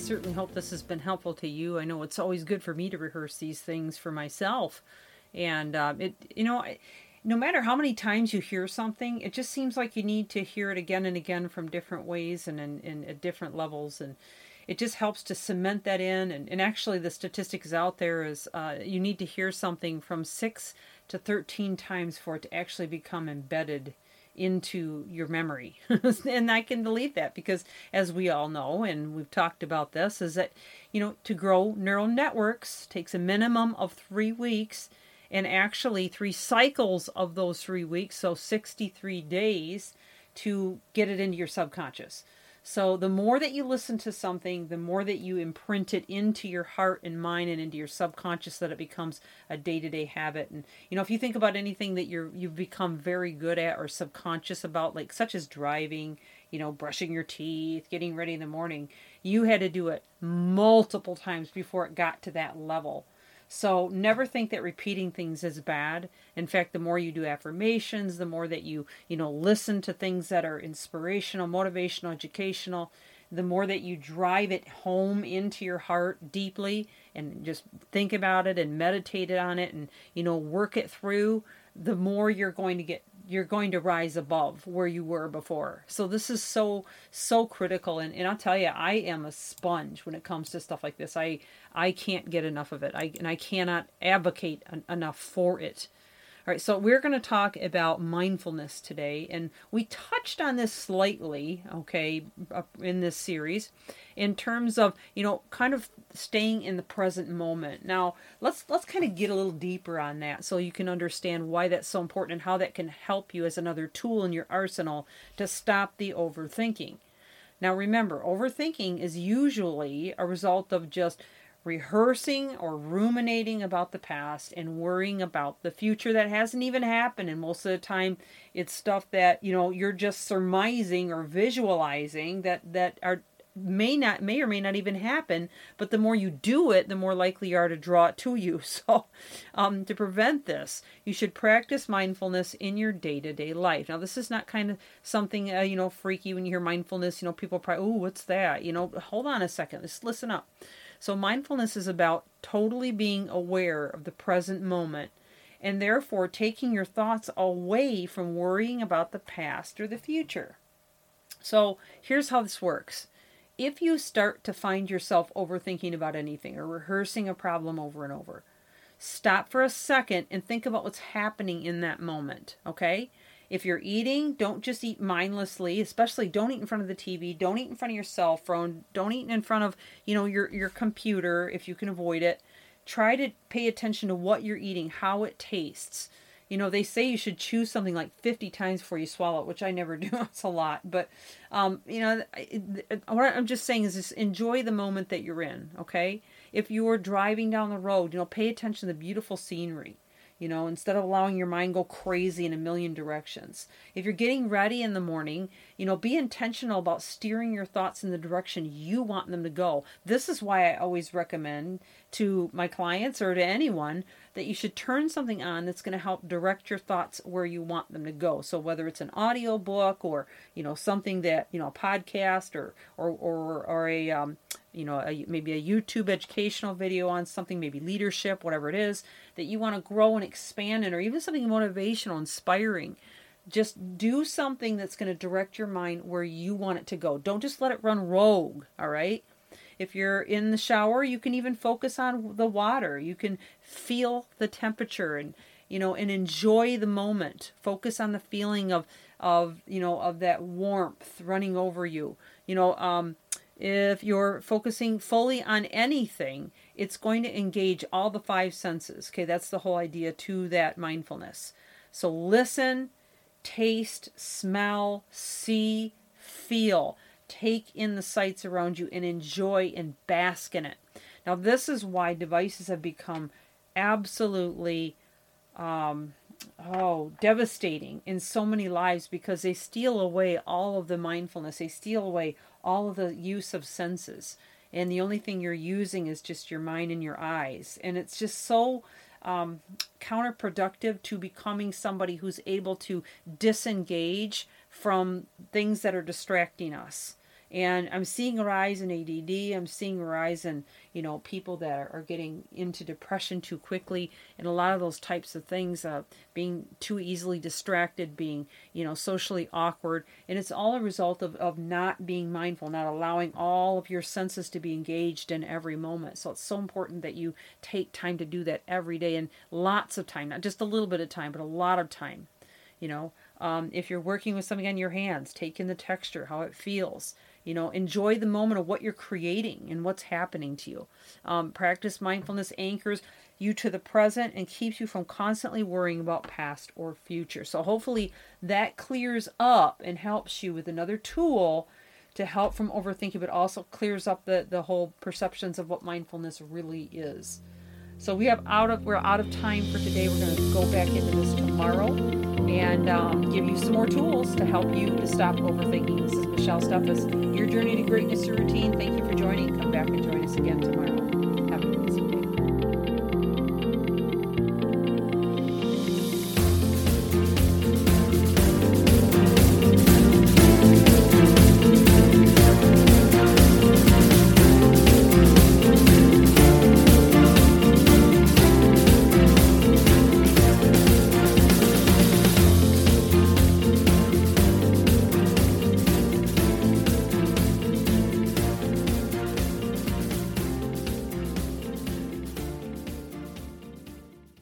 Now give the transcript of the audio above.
certainly hope this has been helpful to you. I know it's always good for me to rehearse these things for myself, and uh, it, you know, no matter how many times you hear something, it just seems like you need to hear it again and again from different ways and in, in at different levels, and it just helps to cement that in. And, and actually, the statistics out there is uh, you need to hear something from six to thirteen times for it to actually become embedded into your memory. and I can believe that because, as we all know, and we've talked about this, is that, you know, to grow neural networks takes a minimum of three weeks and actually three cycles of those three weeks, so 63 days to get it into your subconscious. So the more that you listen to something, the more that you imprint it into your heart and mind and into your subconscious that it becomes a day-to-day habit. And you know, if you think about anything that you're you've become very good at or subconscious about like such as driving, you know, brushing your teeth, getting ready in the morning, you had to do it multiple times before it got to that level. So never think that repeating things is bad. In fact, the more you do affirmations, the more that you, you know, listen to things that are inspirational, motivational, educational, the more that you drive it home into your heart deeply and just think about it and meditate on it and, you know, work it through, the more you're going to get you're going to rise above where you were before. So this is so so critical and, and I'll tell you I am a sponge when it comes to stuff like this. I I can't get enough of it. I and I cannot advocate enough for it. All right, so we're going to talk about mindfulness today, and we touched on this slightly, okay, in this series, in terms of you know kind of staying in the present moment. Now let's let's kind of get a little deeper on that, so you can understand why that's so important and how that can help you as another tool in your arsenal to stop the overthinking. Now remember, overthinking is usually a result of just rehearsing or ruminating about the past and worrying about the future that hasn't even happened. And most of the time it's stuff that you know you're just surmising or visualizing that that are may not may or may not even happen. But the more you do it the more likely you are to draw it to you. So um, to prevent this you should practice mindfulness in your day-to-day life. Now this is not kind of something uh, you know freaky when you hear mindfulness you know people probably oh what's that? You know hold on a second. Let's listen up so, mindfulness is about totally being aware of the present moment and therefore taking your thoughts away from worrying about the past or the future. So, here's how this works. If you start to find yourself overthinking about anything or rehearsing a problem over and over, stop for a second and think about what's happening in that moment, okay? If you're eating, don't just eat mindlessly, especially don't eat in front of the TV, don't eat in front of your cell phone, don't eat in front of, you know, your your computer if you can avoid it. Try to pay attention to what you're eating, how it tastes. You know, they say you should chew something like 50 times before you swallow it, which I never do. It's a lot. But, um, you know, what I'm just saying is just enjoy the moment that you're in, okay? If you're driving down the road, you know, pay attention to the beautiful scenery you know, instead of allowing your mind go crazy in a million directions. If you're getting ready in the morning, you know, be intentional about steering your thoughts in the direction you want them to go. This is why I always recommend to my clients or to anyone that you should turn something on that's going to help direct your thoughts where you want them to go. So whether it's an audio book or, you know, something that, you know, a podcast or or or, or a um, you know, a, maybe a YouTube educational video on something, maybe leadership, whatever it is that you want to grow and expand in, or even something motivational, inspiring. Just do something that's going to direct your mind where you want it to go. Don't just let it run rogue, all right? If you're in the shower, you can even focus on the water. You can feel the temperature and you know and enjoy the moment. Focus on the feeling of of you know of that warmth running over you. You know, um, if you're focusing fully on anything, it's going to engage all the five senses. Okay, that's the whole idea to that mindfulness. So listen, taste, smell, see, feel. take in the sights around you and enjoy and bask in it. Now, this is why devices have become absolutely um, oh devastating in so many lives because they steal away all of the mindfulness. They steal away all of the use of senses. And the only thing you're using is just your mind and your eyes. And it's just so um, counterproductive to becoming somebody who's able to disengage from things that are distracting us and I'm seeing a rise in ADD. I'm seeing a rise in, you know, people that are, getting into depression too quickly, and a lot of those types of things, uh, being too easily distracted, being, you know, socially awkward, and it's all a result of, of not being mindful, not allowing all of your senses to be engaged in every moment. So it's so important that you take time to do that every day, and lots of time, not just a little bit of time, but a lot of time. You know, um, if you're working with something on your hands, take in the texture, how it feels. You know, enjoy the moment of what you're creating and what's happening to you. Um, practice mindfulness anchors you to the present and keeps you from constantly worrying about past or future. So, hopefully, that clears up and helps you with another tool to help from overthinking, but also clears up the, the whole perceptions of what mindfulness really is. So we have out of we're out of time for today. We're going to go back into this tomorrow and um, give you some more tools to help you to stop overthinking. This is Michelle Steffes, your journey to greatness to routine. Thank you for joining. Come back and join us again tomorrow.